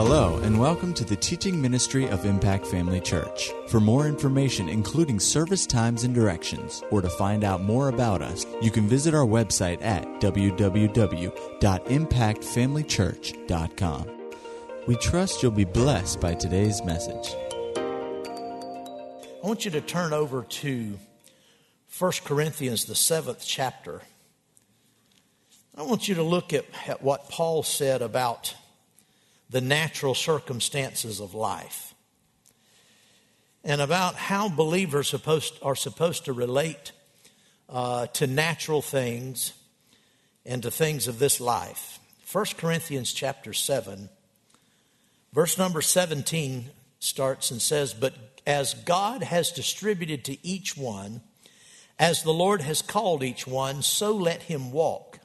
Hello, and welcome to the teaching ministry of Impact Family Church. For more information, including service times and directions, or to find out more about us, you can visit our website at www.impactfamilychurch.com. We trust you'll be blessed by today's message. I want you to turn over to 1 Corinthians, the seventh chapter. I want you to look at, at what Paul said about the natural circumstances of life and about how believers supposed, are supposed to relate uh, to natural things and to things of this life. 1 Corinthians chapter 7, verse number 17 starts and says, But as God has distributed to each one, as the Lord has called each one, so let him walk.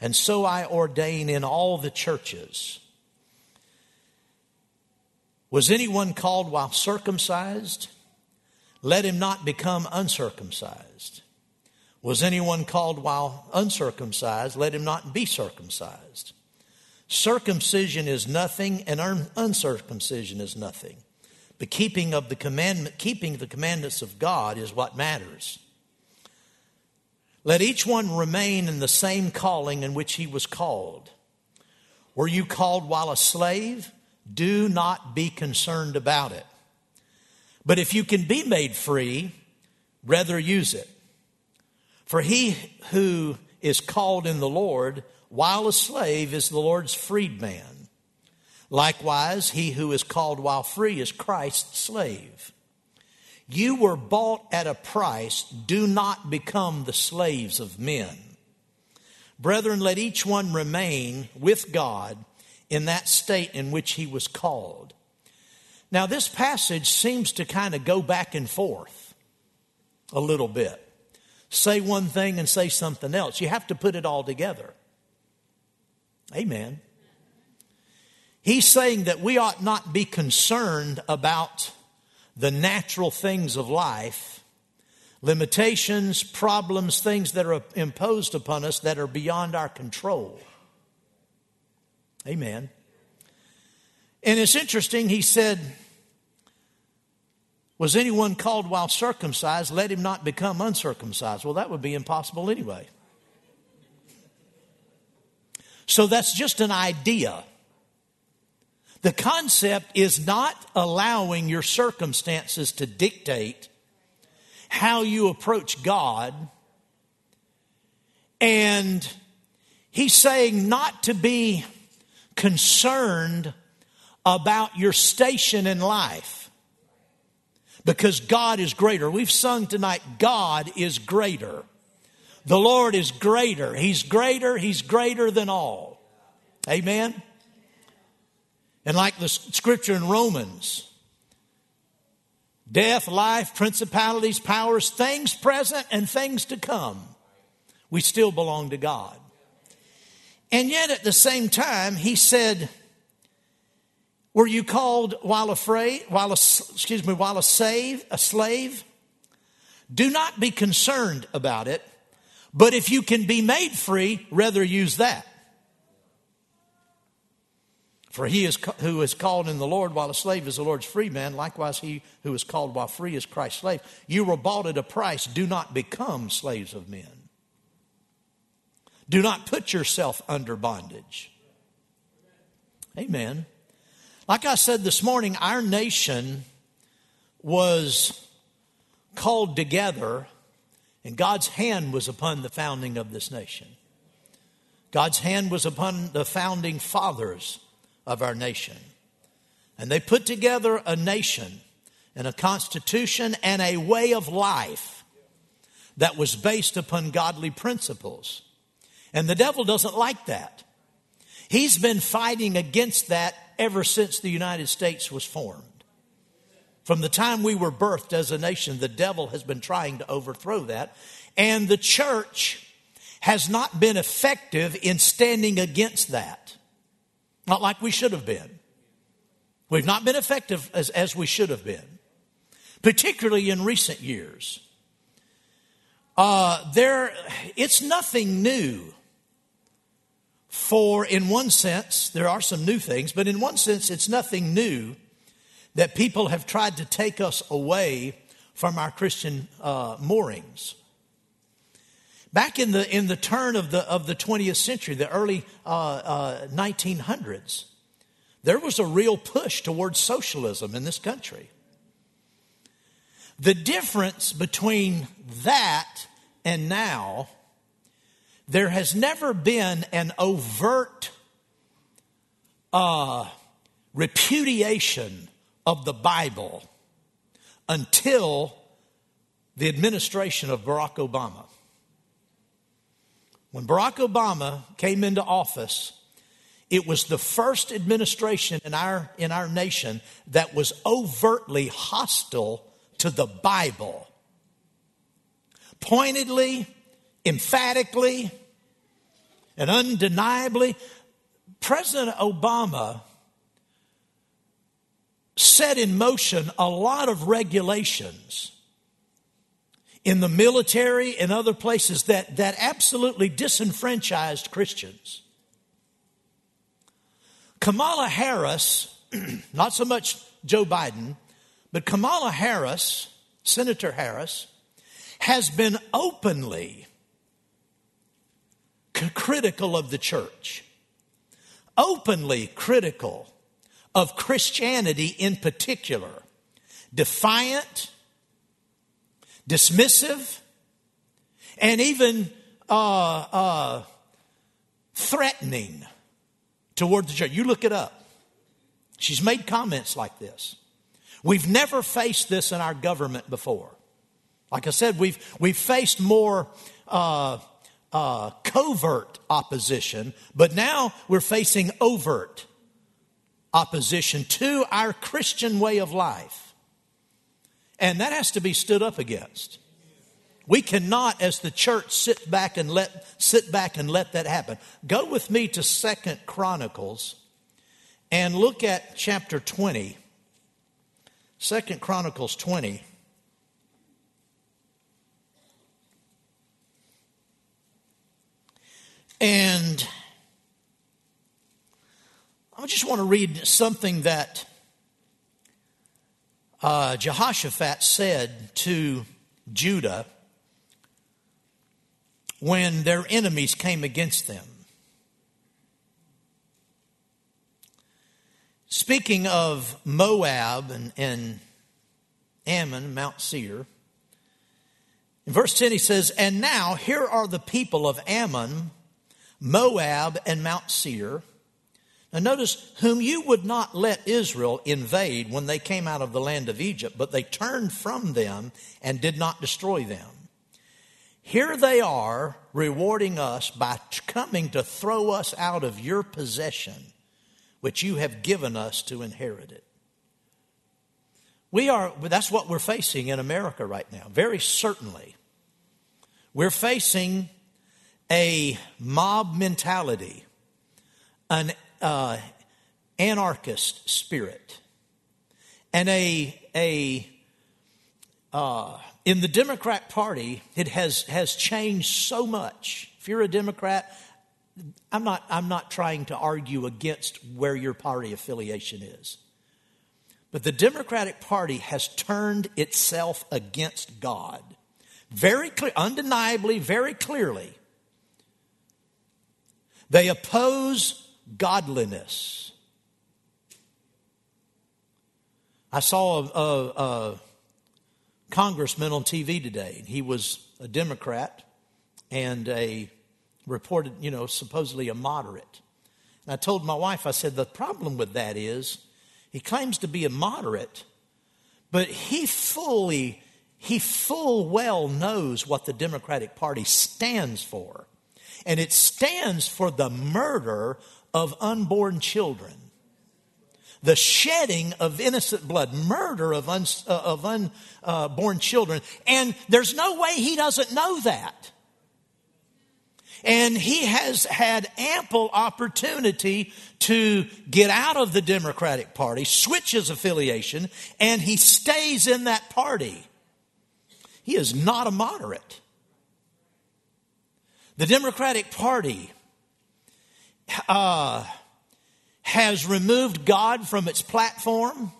And so I ordain in all the churches. Was anyone called while circumcised? Let him not become uncircumcised. Was anyone called while uncircumcised? Let him not be circumcised. Circumcision is nothing, and uncircumcision is nothing. The keeping of the commandment, keeping the commandments of God is what matters. Let each one remain in the same calling in which he was called. Were you called while a slave? Do not be concerned about it. But if you can be made free, rather use it. For he who is called in the Lord, while a slave, is the Lord's freedman. Likewise, he who is called while free is Christ's slave. You were bought at a price. Do not become the slaves of men. Brethren, let each one remain with God in that state in which he was called. Now, this passage seems to kind of go back and forth a little bit. Say one thing and say something else. You have to put it all together. Amen. He's saying that we ought not be concerned about the natural things of life, limitations, problems, things that are imposed upon us that are beyond our control. Amen. And it's interesting, he said, Was anyone called while circumcised? Let him not become uncircumcised. Well, that would be impossible anyway. So that's just an idea. The concept is not allowing your circumstances to dictate how you approach God. And he's saying not to be concerned about your station in life because God is greater. We've sung tonight, God is greater. The Lord is greater. He's greater. He's greater than all. Amen. And like the scripture in Romans, death, life, principalities, powers, things present and things to come, we still belong to God. And yet at the same time, he said, were you called while afraid, while a, excuse me, while a a slave? Do not be concerned about it, but if you can be made free, rather use that. For he is, who is called in the Lord while a slave is the Lord's free man. Likewise, he who is called while free is Christ's slave. You were bought at a price. Do not become slaves of men. Do not put yourself under bondage. Amen. Like I said this morning, our nation was called together, and God's hand was upon the founding of this nation. God's hand was upon the founding fathers of our nation. And they put together a nation and a constitution and a way of life that was based upon godly principles. And the devil doesn't like that. He's been fighting against that ever since the United States was formed. From the time we were birthed as a nation, the devil has been trying to overthrow that. And the church has not been effective in standing against that. Not like we should have been. We've not been effective as, as we should have been, particularly in recent years. Uh, there, it's nothing new for, in one sense, there are some new things, but in one sense, it's nothing new that people have tried to take us away from our Christian uh, moorings. Back in the, in the turn of the, of the 20th century, the early uh, uh, 1900s, there was a real push towards socialism in this country. The difference between that and now, there has never been an overt uh, repudiation of the Bible until the administration of Barack Obama. When Barack Obama came into office, it was the first administration in our, in our nation that was overtly hostile to the Bible. Pointedly, emphatically, and undeniably, President Obama set in motion a lot of regulations in the military and other places that, that absolutely disenfranchised Christians. Kamala Harris, not so much Joe Biden, but Kamala Harris, Senator Harris, has been openly critical of the church, openly critical of Christianity in particular, defiant, dismissive, and even uh, uh, threatening toward the church. You look it up. She's made comments like this. We've never faced this in our government before. Like I said, we've, we've faced more uh, uh, covert opposition, but now we're facing overt opposition to our Christian way of life. And that has to be stood up against. We cannot, as the church, sit back and let sit back and let that happen. Go with me to Second Chronicles and look at chapter 20. Second Chronicles 20. And I just want to read something that uh, Jehoshaphat said to Judah when their enemies came against them. Speaking of Moab and, and Ammon, Mount Seir, in verse 10 he says, And now here are the people of Ammon Moab, and Mount Seir. Now, notice, whom you would not let Israel invade when they came out of the land of Egypt, but they turned from them and did not destroy them. Here they are rewarding us by coming to throw us out of your possession, which you have given us to inherit it. We are, that's what we're facing in America right now, very certainly. We're facing a mob mentality, an uh, anarchist spirit, and a a uh, in the Democrat Party, it has has changed so much. If you're a Democrat, I'm not I'm not trying to argue against where your party affiliation is. But the Democratic Party has turned itself against God. Very clear, undeniably, very clearly. They oppose godliness. I saw a, a, a congressman on TV today. He was a Democrat and a reported, you know, supposedly a moderate. And I told my wife, I said, the problem with that is he claims to be a moderate, but he fully, he full well knows what the Democratic Party stands for and it stands for the murder of unborn children. The shedding of innocent blood, murder of, un, uh, of unborn children. And there's no way he doesn't know that. And he has had ample opportunity to get out of the Democratic Party, switch his affiliation, and he stays in that party. He is not a moderate. The Democratic Party uh, has removed God from its platform,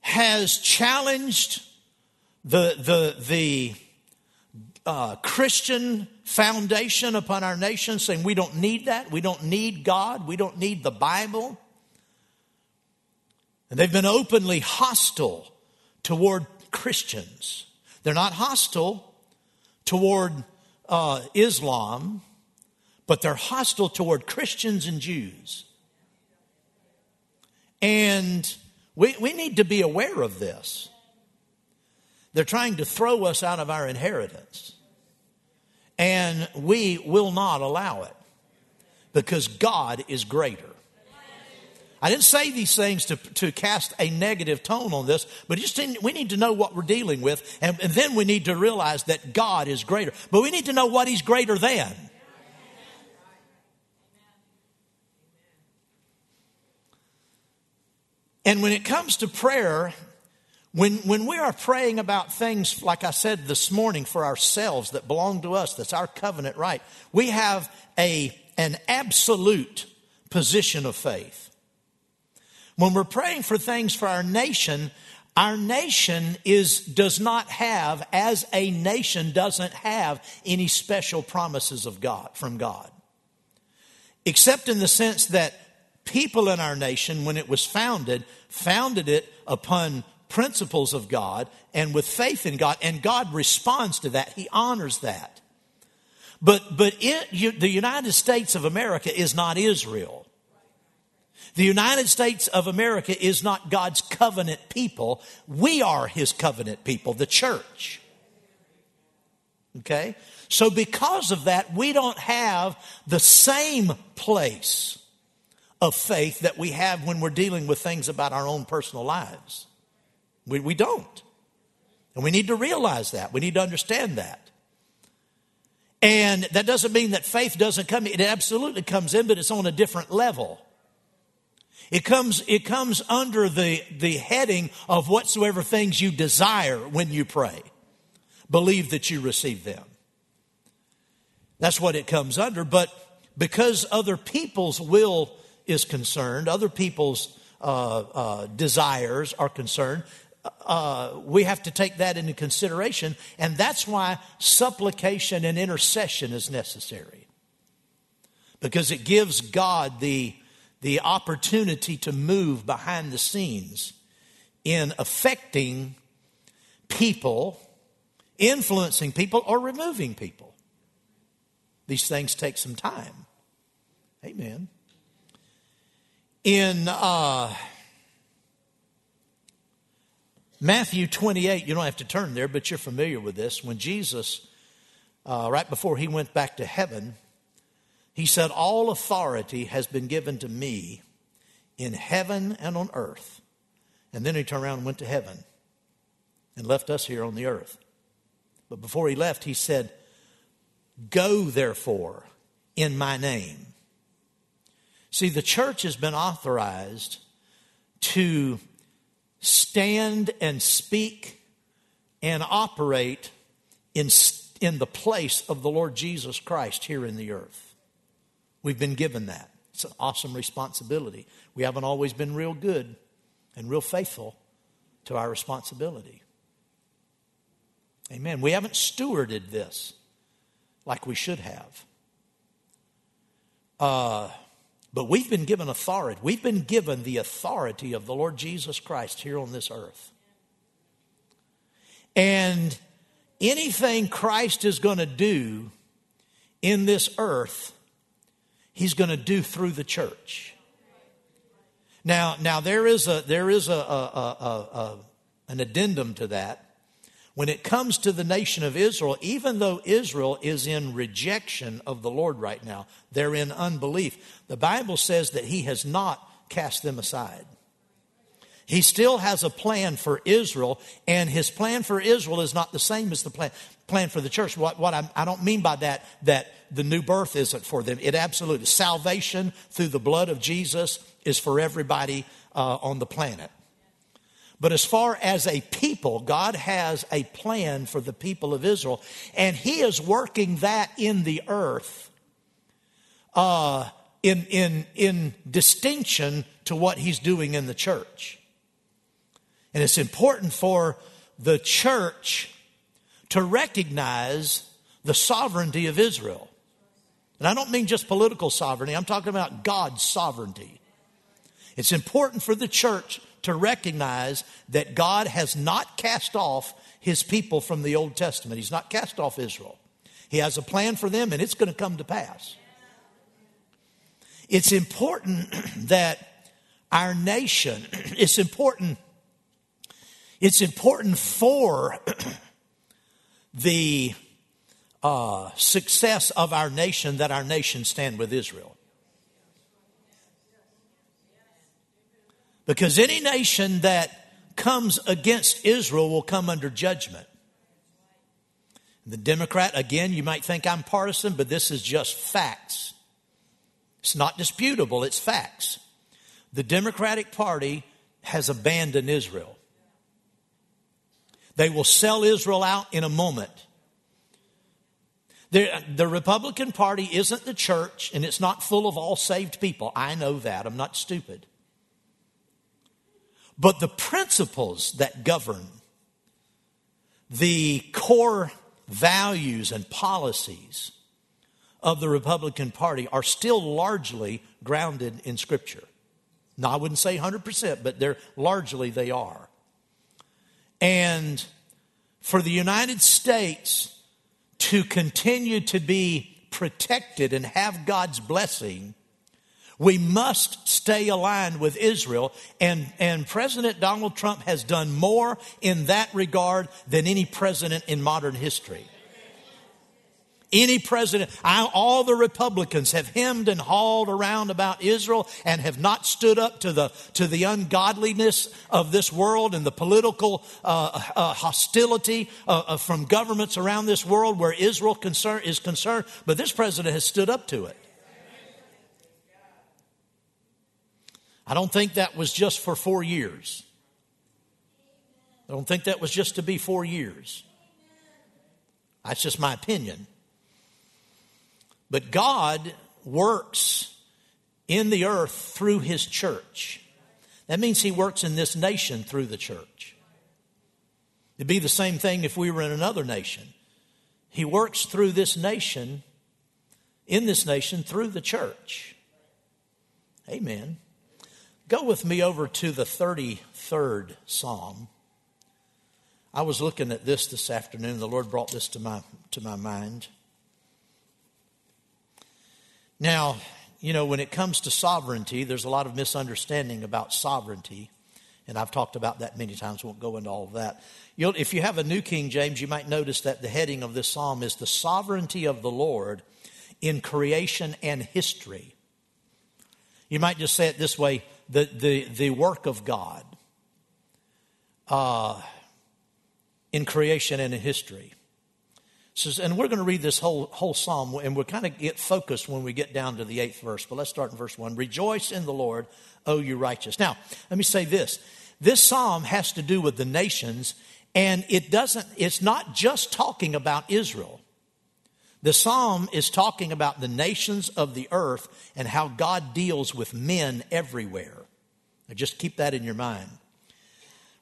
has challenged the, the, the uh, Christian foundation upon our nation, saying we don't need that. We don't need God. We don't need the Bible. And they've been openly hostile toward Christians. They're not hostile toward uh, Islam, but they're hostile toward Christians and Jews. And we, we need to be aware of this. They're trying to throw us out of our inheritance. And we will not allow it because God is greater. I didn't say these things to, to cast a negative tone on this, but just we need to know what we're dealing with, and, and then we need to realize that God is greater. But we need to know what He's greater than. And when it comes to prayer, when, when we are praying about things, like I said this morning, for ourselves that belong to us, that's our covenant right, we have a, an absolute position of faith. When we're praying for things for our nation, our nation is, does not have, as a nation, doesn't have any special promises of God, from God. Except in the sense that people in our nation, when it was founded, founded it upon principles of God and with faith in God, and God responds to that. He honors that. But, but it, you, the United States of America is not Israel. The United States of America is not God's covenant people. We are His covenant people, the church. Okay? So, because of that, we don't have the same place of faith that we have when we're dealing with things about our own personal lives. We, we don't. And we need to realize that. We need to understand that. And that doesn't mean that faith doesn't come. It absolutely comes in, but it's on a different level. It comes, it comes under the, the heading of whatsoever things you desire when you pray. Believe that you receive them. That's what it comes under. But because other people's will is concerned, other people's uh, uh, desires are concerned, uh, we have to take that into consideration, and that's why supplication and intercession is necessary. Because it gives God the, the opportunity to move behind the scenes in affecting people, influencing people, or removing people. These things take some time. Amen. In uh, Matthew 28, you don't have to turn there, but you're familiar with this. When Jesus, uh, right before he went back to heaven, he said, All authority has been given to me in heaven and on earth. And then he turned around and went to heaven and left us here on the earth. But before he left, he said, Go therefore in my name. See, the church has been authorized to stand and speak and operate in, in the place of the Lord Jesus Christ here in the earth. We've been given that. It's an awesome responsibility. We haven't always been real good and real faithful to our responsibility. Amen. We haven't stewarded this like we should have. Uh, but we've been given authority. We've been given the authority of the Lord Jesus Christ here on this earth. And anything Christ is going to do in this earth, he's going to do through the church. Now, now there is a there is a, a, a, a an addendum to that when it comes to the nation of Israel, even though Israel is in rejection of the Lord right now, they're in unbelief, the Bible says that He has not cast them aside. He still has a plan for Israel, and his plan for Israel is not the same as the plan, plan for the church. What, what I, I don't mean by that, that the new birth isn't for them. It absolutely, salvation through the blood of Jesus is for everybody uh, on the planet. But as far as a people, God has a plan for the people of Israel, and He is working that in the earth uh, in, in, in distinction to what he's doing in the church. And it's important for the church to recognize the sovereignty of Israel. And I don't mean just political sovereignty, I'm talking about God's sovereignty. It's important for the church to recognize that God has not cast off his people from the Old Testament. He's not cast off Israel. He has a plan for them, and it's going to come to pass. It's important that our nation, it's important, it's important for the uh, success of our nation that our nation stand with Israel. Because any nation that comes against Israel will come under judgment. The Democrat, again, you might think I'm partisan, but this is just facts. It's not disputable, it's facts. The Democratic Party has abandoned Israel. They will sell Israel out in a moment. The, the, Republican Party isn't the church and it's not full of all saved people. I know that. I'm not stupid. But the principles that govern the core values and policies of the Republican Party are still largely grounded in Scripture. Now, I wouldn't say 100%, but they're largely they are. And for the United States to continue to be protected and have God's blessing, we must stay aligned with Israel. And, and President Donald Trump has done more in that regard than any president in modern history. Any president, I, all the Republicans have hemmed and hauled around about Israel and have not stood up to the, to the ungodliness of this world and the political uh, uh, hostility uh, uh from governments around this world where Israel concern, is concerned. But this president has stood up to it. I don't think that was just for four years. I don't think that was just to be four years. That's just my opinion. But God works in the earth through his church. That means he works in this nation through the church. It'd be the same thing if we were in another nation. He works through this nation, in this nation, through the church. Amen. Go with me over to the 33rd Psalm. I was looking at this this afternoon. The Lord brought this to my, to my mind. Now, you know, when it comes to sovereignty, there's a lot of misunderstanding about sovereignty. And I've talked about that many times, won't go into all of that. You'll, if you have a New King James, you might notice that the heading of this psalm is the sovereignty of the Lord in creation and history. You might just say it this way the, the, the work of God uh, in creation and in history. Says, and we're going to read this whole, whole psalm, and we'll kind of get focused when we get down to the eighth verse. But let's start in verse one. Rejoice in the Lord, O you righteous. Now, let me say this. This psalm has to do with the nations, and it doesn't, it's not just talking about Israel. The psalm is talking about the nations of the earth and how God deals with men everywhere. Now just keep that in your mind.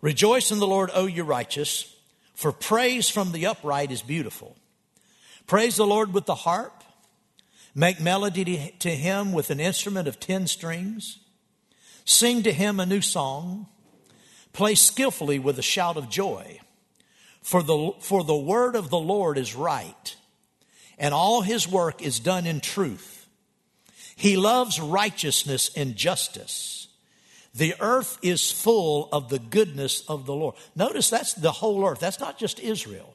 Rejoice in the Lord, O you righteous, for praise from the upright is beautiful. Praise the Lord with the harp. Make melody to him with an instrument of ten strings. Sing to him a new song. Play skillfully with a shout of joy. For the, for the word of the Lord is right and all his work is done in truth. He loves righteousness and justice. The earth is full of the goodness of the Lord. Notice that's the whole earth. That's not just Israel.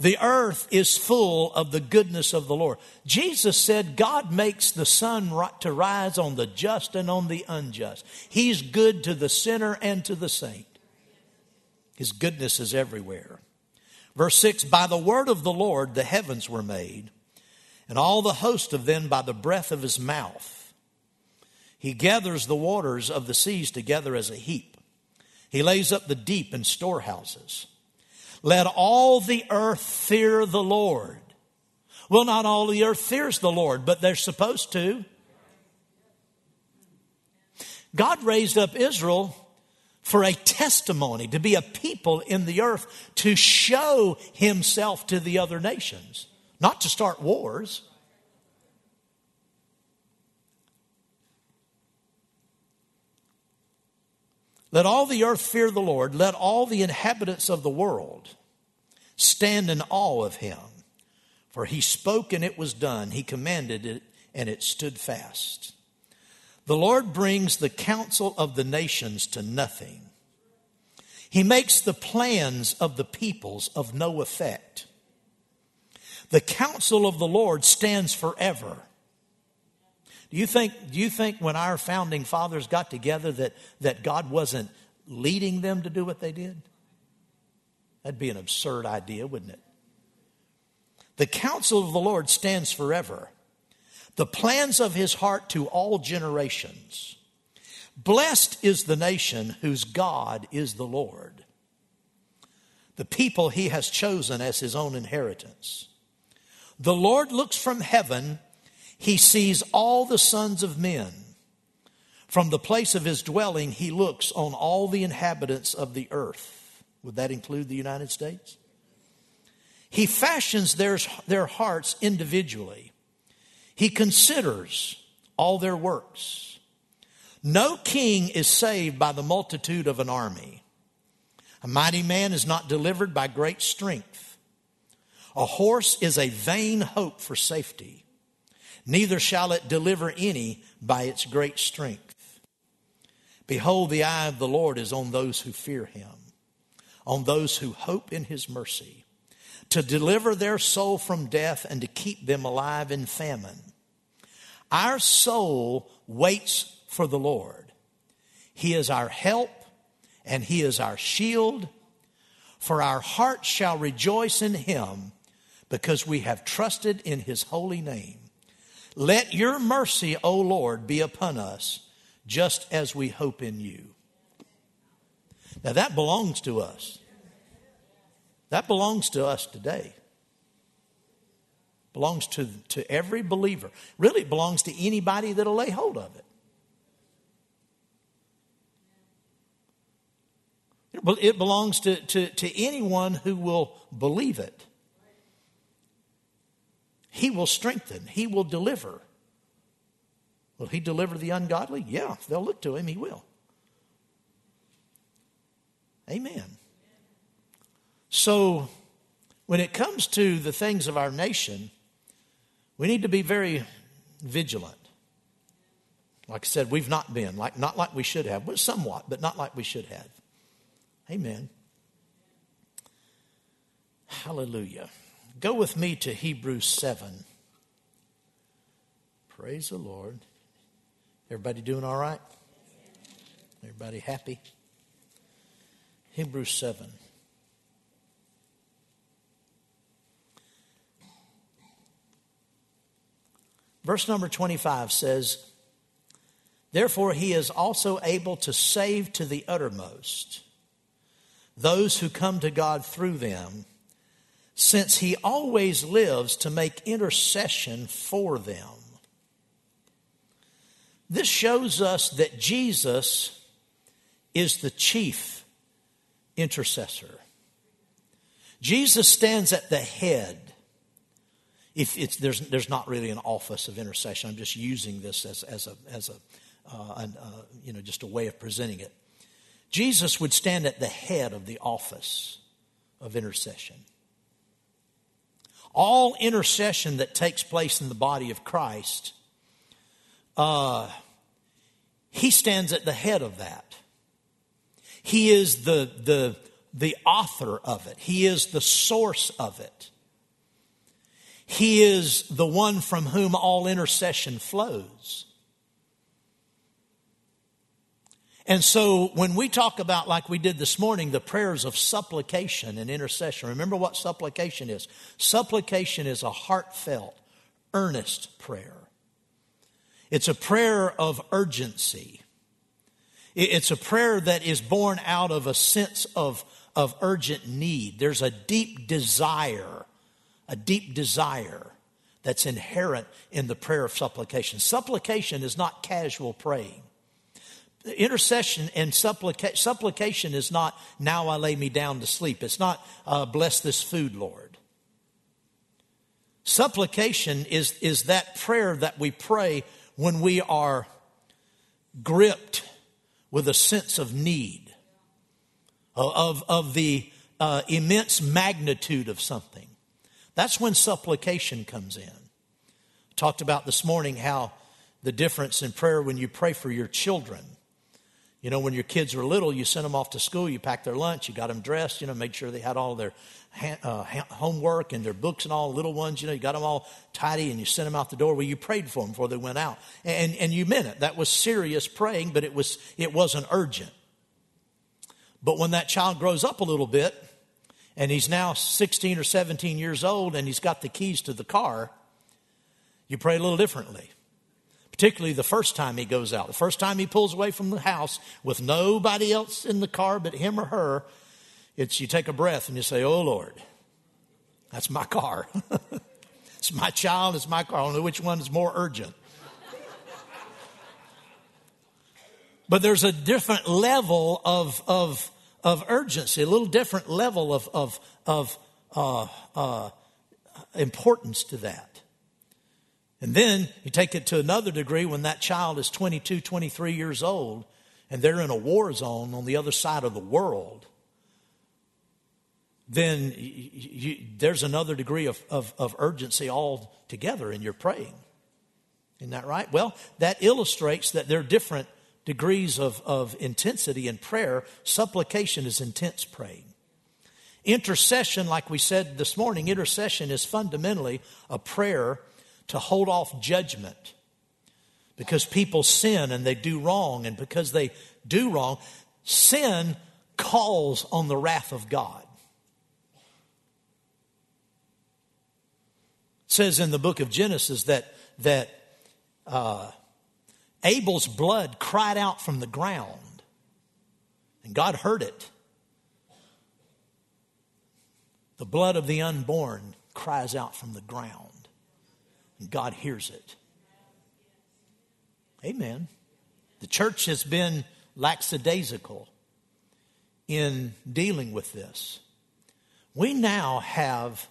The earth is full of the goodness of the Lord. Jesus said God makes the sun to rise on the just and on the unjust. He's good to the sinner and to the saint. His goodness is everywhere. Verse 6 By the word of the Lord the heavens were made, and all the host of them by the breath of his mouth. He gathers the waters of the seas together as a heap. He lays up the deep in storehouses. Let all the earth fear the Lord. Well, not all the earth fears the Lord, but they're supposed to. God raised up Israel for a testimony, to be a people in the earth, to show himself to the other nations, not to start wars. Let all the earth fear the Lord. Let all the inhabitants of the world stand in awe of him. For he spoke and it was done. He commanded it and it stood fast. The Lord brings the counsel of the nations to nothing. He makes the plans of the peoples of no effect. The counsel of the Lord stands forever. Do you think, do you think when our founding fathers got together that, that God wasn't leading them to do what they did? That'd be an absurd idea, wouldn't it? The counsel of the Lord stands forever, the plans of his heart to all generations. Blessed is the nation whose God is the Lord, the people he has chosen as his own inheritance. The Lord looks from heaven he sees all the sons of men. From the place of his dwelling, he looks on all the inhabitants of the earth. Would that include the United States? He fashions their, their hearts individually. He considers all their works. No king is saved by the multitude of an army. A mighty man is not delivered by great strength. A horse is a vain hope for safety neither shall it deliver any by its great strength. Behold, the eye of the Lord is on those who fear him, on those who hope in his mercy, to deliver their soul from death and to keep them alive in famine. Our soul waits for the Lord. He is our help and he is our shield. For our heart shall rejoice in him because we have trusted in his holy name. Let your mercy, O Lord, be upon us, just as we hope in you. Now that belongs to us. That belongs to us today. Belongs to, to every believer. Really, it belongs to anybody that'll lay hold of it. It belongs to, to, to anyone who will believe it. He will strengthen, He will deliver. Will He deliver the ungodly? Yeah, if they'll look to Him, He will. Amen. So, when it comes to the things of our nation, we need to be very vigilant. Like I said, we've not been, like not like we should have, but somewhat, but not like we should have. Amen. Hallelujah. Go with me to Hebrews 7. Praise the Lord. Everybody doing all right? Everybody happy? Hebrews 7. Verse number 25 says, Therefore, he is also able to save to the uttermost those who come to God through them since he always lives to make intercession for them. This shows us that Jesus is the chief intercessor. Jesus stands at the head. If there's, there's not really an office of intercession, I'm just using this as, as a, as a uh, an, uh, you know, just a way of presenting it. Jesus would stand at the head of the office of intercession. All intercession that takes place in the body of Christ, uh, he stands at the head of that. He is the, the, the author of it, he is the source of it. He is the one from whom all intercession flows. And so when we talk about, like we did this morning, the prayers of supplication and intercession, remember what supplication is. Supplication is a heartfelt, earnest prayer. It's a prayer of urgency. It's a prayer that is born out of a sense of, of urgent need. There's a deep desire, a deep desire that's inherent in the prayer of supplication. Supplication is not casual praying. Intercession and supplica- supplication is not, now I lay me down to sleep. It's not, uh, bless this food, Lord. Supplication is, is that prayer that we pray when we are gripped with a sense of need, of, of the uh, immense magnitude of something. That's when supplication comes in. Talked about this morning how the difference in prayer when you pray for your children. You know, when your kids were little, you sent them off to school, you packed their lunch, you got them dressed, you know, made sure they had all their uh, homework and their books and all, little ones, you know, you got them all tidy and you sent them out the door. Well, you prayed for them before they went out. And, and you meant it. That was serious praying, but it, was, it wasn't urgent. But when that child grows up a little bit, and he's now 16 or 17 years old and he's got the keys to the car, you pray a little differently. Particularly the first time he goes out. The first time he pulls away from the house with nobody else in the car but him or her, it's you take a breath and you say, Oh Lord, that's my car. it's my child, it's my car. I don't know which one is more urgent. but there's a different level of, of of urgency, a little different level of, of, of uh, uh, importance to that. And then you take it to another degree when that child is 22, 23 years old and they're in a war zone on the other side of the world. Then you, you, there's another degree of, of, of urgency altogether in your praying. Isn't that right? Well, that illustrates that there are different degrees of, of intensity in prayer, supplication is intense praying. Intercession, like we said this morning, intercession is fundamentally a prayer to hold off judgment because people sin and they do wrong, and because they do wrong, sin calls on the wrath of God. It says in the book of Genesis that that uh, Abel's blood cried out from the ground, and God heard it. The blood of the unborn cries out from the ground, God hears it. Amen. The church has been lackadaisical in dealing with this. We now have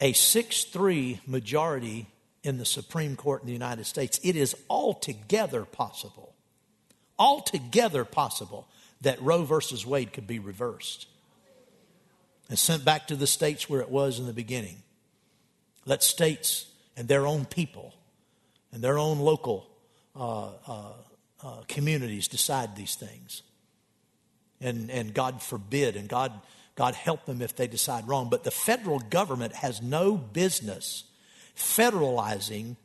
a 6 3 majority in the Supreme Court in the United States, it is altogether possible, altogether possible that Roe versus Wade could be reversed and sent back to the states where it was in the beginning. Let states and their own people and their own local uh, uh, uh, communities decide these things. And, and God forbid, and God, God help them if they decide wrong. But the federal government has no business federalizing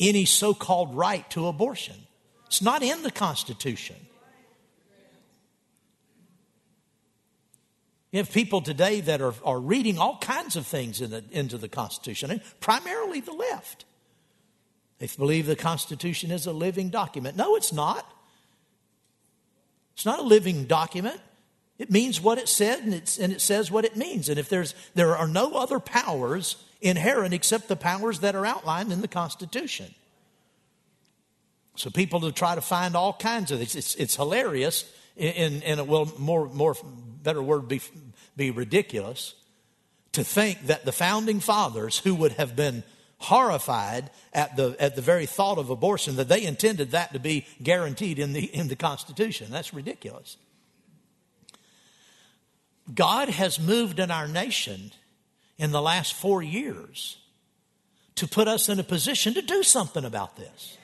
any so called right to abortion. It's not in the Constitution. You have people today that are, are reading all kinds of things in the, into the Constitution, and primarily the left. They believe the Constitution is a living document. No, it's not. It's not a living document. It means what it said, and, and it says what it means. And if there's, there are no other powers inherent except the powers that are outlined in the Constitution. So people to try to find all kinds of these. It's, it's hilarious, and, and it will more, more better word be, be ridiculous to think that the founding fathers who would have been horrified at the, at the very thought of abortion that they intended that to be guaranteed in the, in the Constitution. That's ridiculous. God has moved in our nation in the last four years to put us in a position to do something about this.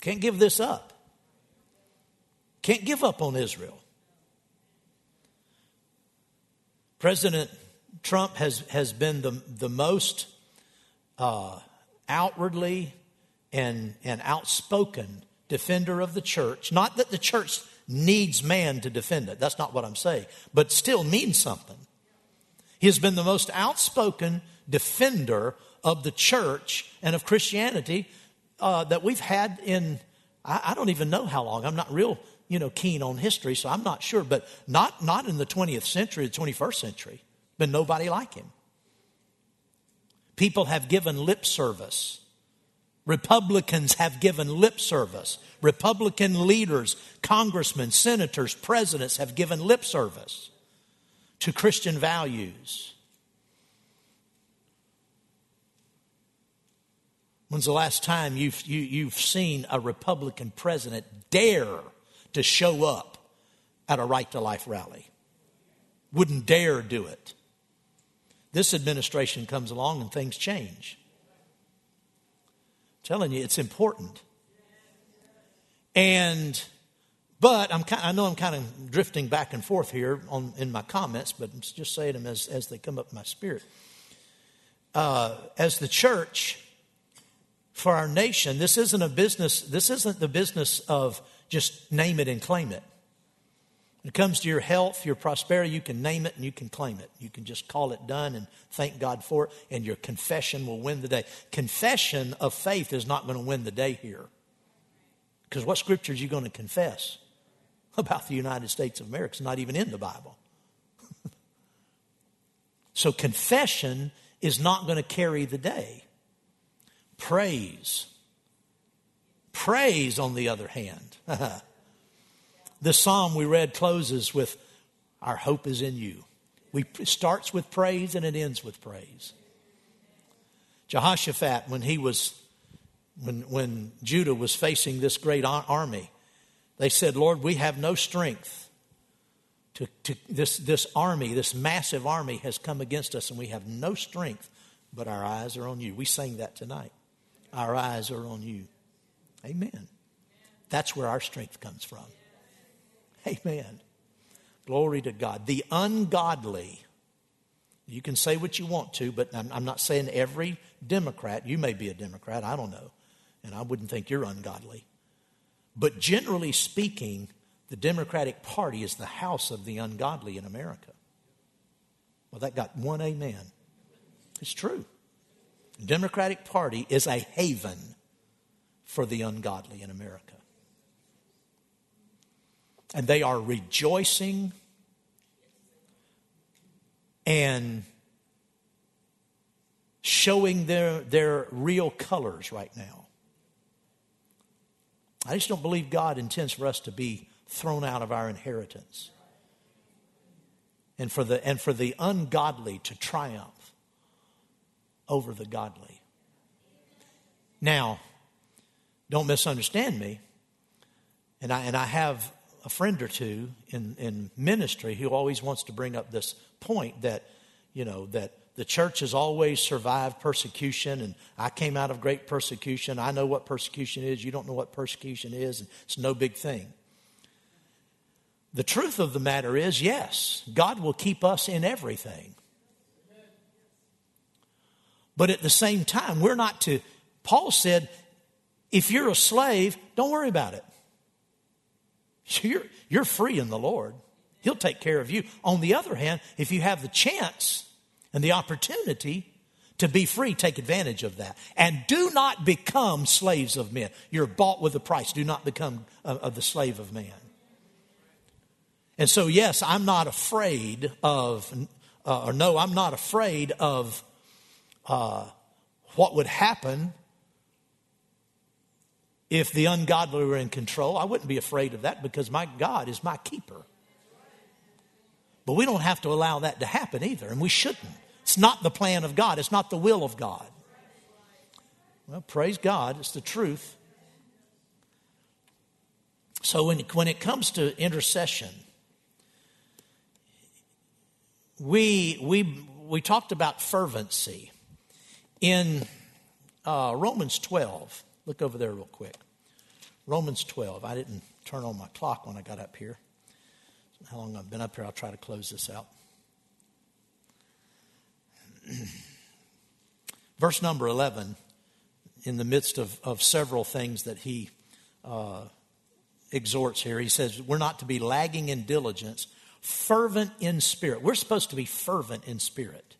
Can't give this up. Can't give up on Israel. President Trump has, has been the, the most uh, outwardly and, and outspoken defender of the church. Not that the church needs man to defend it. That's not what I'm saying, but still means something. He has been the most outspoken defender of the church and of Christianity uh, that we've had in, I, I don't even know how long. I'm not real, you know, keen on history, so I'm not sure, but not, not in the 20th century, the 21st century. Been nobody like him. People have given lip service. Republicans have given lip service. Republican leaders, congressmen, senators, presidents have given lip service to Christian values. When's the last time you've, you, have you have seen a Republican president dare to show up at a right to life rally? Wouldn't dare do it. This administration comes along and things change. I'm telling you, it's important. And, but I'm kind, I know I'm kind of drifting back and forth here on, in my comments, but I'm just saying them as, as they come up in my spirit. Uh, as the church, for our nation, this isn't a business, this isn't the business of just name it and claim it. When it comes to your health, your prosperity, you can name it and you can claim it. You can just call it done and thank God for it, and your confession will win the day. Confession of faith is not going to win the day here. Because what scripture are you going to confess about the United States of America? It's not even in the Bible. so confession is not going to carry the day. Praise. Praise, on the other hand. The psalm we read closes with, Our hope is in you. We, it starts with praise and it ends with praise. Jehoshaphat, when he was, when, when Judah was facing this great army, they said, Lord, we have no strength. To, to this, this army, this massive army has come against us, and we have no strength, but our eyes are on you. We sang that tonight. Our eyes are on you. Amen. That's where our strength comes from. Amen. Glory to God. The ungodly, you can say what you want to, but I'm, I'm not saying every Democrat, you may be a Democrat, I don't know, and I wouldn't think you're ungodly. But generally speaking, the Democratic Party is the house of the ungodly in America. Well, that got one amen. It's true. The Democratic Party is a haven for the ungodly in America and they are rejoicing and showing their, their real colors right now. I just don't believe God intends for us to be thrown out of our inheritance and for the, and for the ungodly to triumph over the godly. Now, don't misunderstand me. And I, and I have a friend or two in, in ministry who always wants to bring up this point that, you know, that the church has always survived persecution, and I came out of great persecution. I know what persecution is. You don't know what persecution is, and it's no big thing. The truth of the matter is yes, God will keep us in everything. But at the same time, we're not to, Paul said, if you're a slave, don't worry about it. You're, you're free in the Lord. He'll take care of you. On the other hand, if you have the chance and the opportunity to be free, take advantage of that. And do not become slaves of men. You're bought with a price. Do not become uh, the slave of man. And so, yes, I'm not afraid of, uh, or no, I'm not afraid of uh, what would happen if the ungodly were in control, I wouldn't be afraid of that because my God is my keeper. But we don't have to allow that to happen either, and we shouldn't. It's not the plan of God, it's not the will of God. Well, praise God, it's the truth. So when, when it comes to intercession, we, we, we talked about fervency. In uh, Romans 12, Look over there real quick. Romans 12. I didn't turn on my clock when I got up here. How long I've been up here, I'll try to close this out. Verse number 11, in the midst of, of several things that he uh, exhorts here, he says, We're not to be lagging in diligence, fervent in spirit. We're supposed to be fervent in spirit.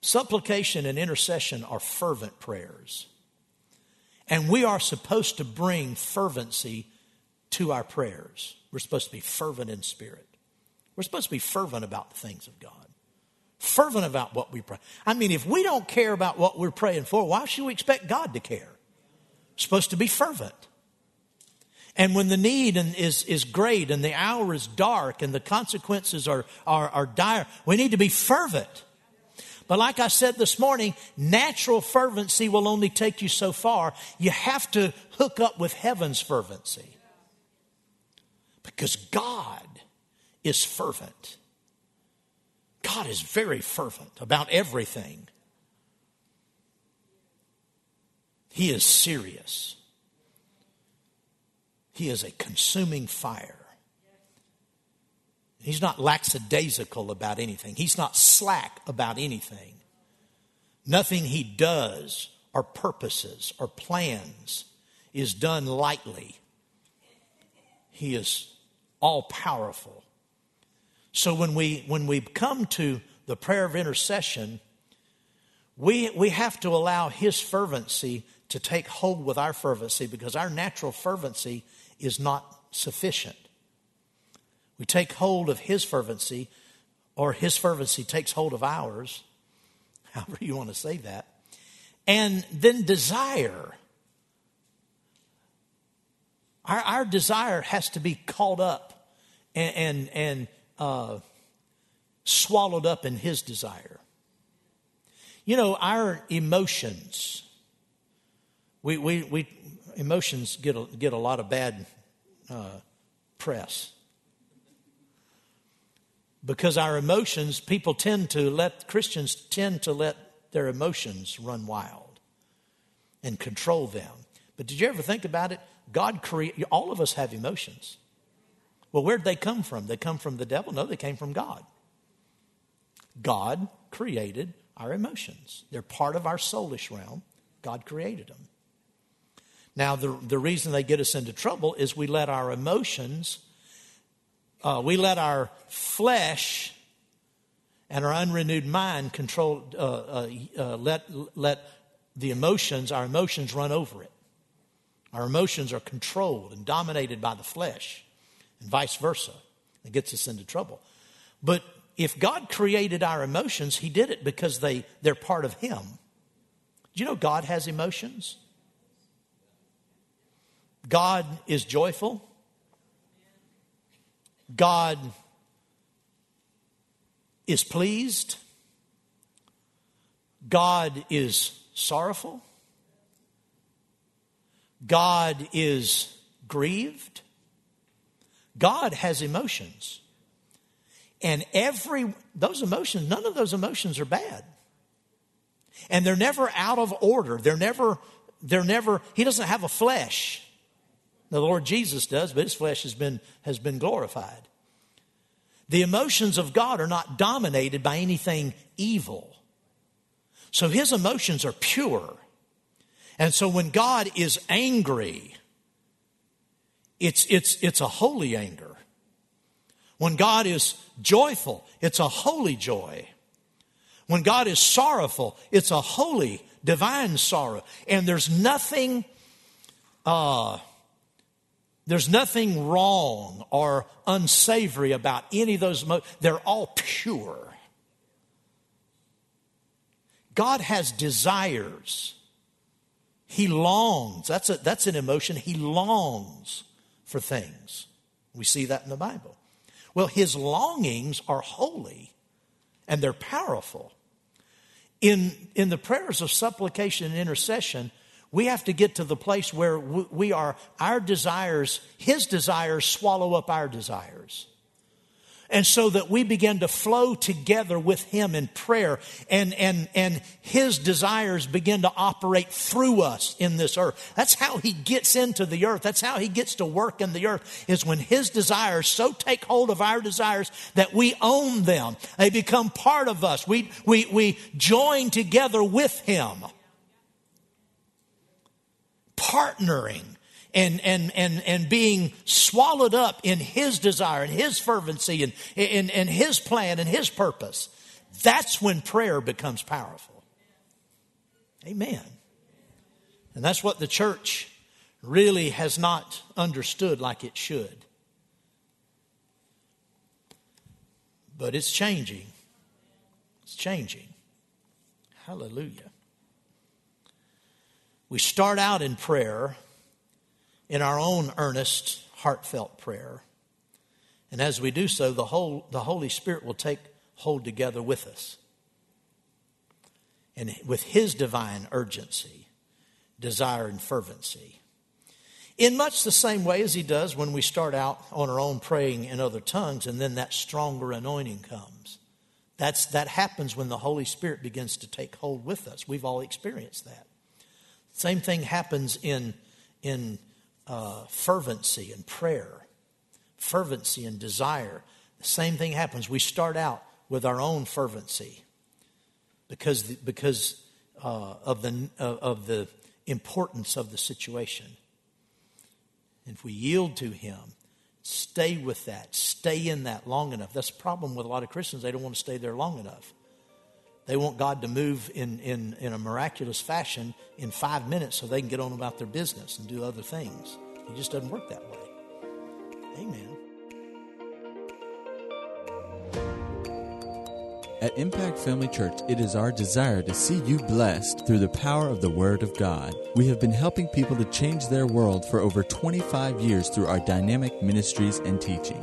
Supplication and intercession are fervent prayers. And we are supposed to bring fervency to our prayers. We're supposed to be fervent in spirit. We're supposed to be fervent about the things of God. Fervent about what we pray. I mean, if we don't care about what we're praying for, why should we expect God to care? We're supposed to be fervent. And when the need is, is great and the hour is dark and the consequences are, are, are dire, we need to be fervent. But like I said this morning, natural fervency will only take you so far. You have to hook up with heaven's fervency. Because God is fervent. God is very fervent about everything. He is serious. He is a consuming fire. He's not lackadaisical about anything. He's not slack about anything. Nothing he does or purposes or plans is done lightly. He is all powerful. So when we when we come to the prayer of intercession, we we have to allow his fervency to take hold with our fervency because our natural fervency is not sufficient. We take hold of his fervency, or his fervency takes hold of ours, however you want to say that, and then desire. Our, our desire has to be called up and, and, and uh, swallowed up in his desire. You know, our emotions, we, we, we emotions get a, get a lot of bad uh, press. Because our emotions, people tend to let, Christians tend to let their emotions run wild and control them. But did you ever think about it? God created, all of us have emotions. Well, where'd they come from? They come from the devil? No, they came from God. God created our emotions. They're part of our soulish realm. God created them. Now, the, the reason they get us into trouble is we let our emotions, uh, we let our flesh and our unrenewed mind control, uh, uh, uh, let, let the emotions, our emotions run over it. Our emotions are controlled and dominated by the flesh, and vice versa. It gets us into trouble. But if God created our emotions, He did it because they, they're part of Him. Do you know God has emotions? God is joyful. God is pleased. God is sorrowful. God is grieved. God has emotions. And every, those emotions, none of those emotions are bad. And they're never out of order. They're never, they're never, he doesn't have a flesh. The Lord Jesus does, but his flesh has been, has been glorified. The emotions of God are not dominated by anything evil. So his emotions are pure. And so when God is angry, it's, it's, it's a holy anger. When God is joyful, it's a holy joy. When God is sorrowful, it's a holy, divine sorrow. And there's nothing uh, there's nothing wrong or unsavory about any of those. They're all pure. God has desires. He longs. That's, a, that's an emotion. He longs for things. We see that in the Bible. Well, his longings are holy and they're powerful. In, in the prayers of supplication and intercession, we have to get to the place where we are, our desires, His desires swallow up our desires. And so that we begin to flow together with Him in prayer and, and, and His desires begin to operate through us in this earth. That's how He gets into the earth. That's how He gets to work in the earth is when His desires so take hold of our desires that we own them. They become part of us. We, we, we join together with Him partnering and, and, and, and being swallowed up in his desire and his fervency and, and, and his plan and his purpose, that's when prayer becomes powerful. Amen. And that's what the church really has not understood like it should. But it's changing. It's changing. Hallelujah. We start out in prayer, in our own earnest, heartfelt prayer. And as we do so, the, whole, the Holy Spirit will take hold together with us. And with His divine urgency, desire, and fervency. In much the same way as He does when we start out on our own praying in other tongues, and then that stronger anointing comes. That's, that happens when the Holy Spirit begins to take hold with us. We've all experienced that. Same thing happens in, in uh, fervency and prayer, fervency and desire. The same thing happens. We start out with our own fervency because, because uh, of, the, uh, of the importance of the situation. If we yield to Him, stay with that, stay in that long enough. That's the problem with a lot of Christians. They don't want to stay there long enough. They want God to move in, in, in a miraculous fashion in five minutes so they can get on about their business and do other things. It just doesn't work that way. Amen. At Impact Family Church, it is our desire to see you blessed through the power of the Word of God. We have been helping people to change their world for over 25 years through our dynamic ministries and teaching.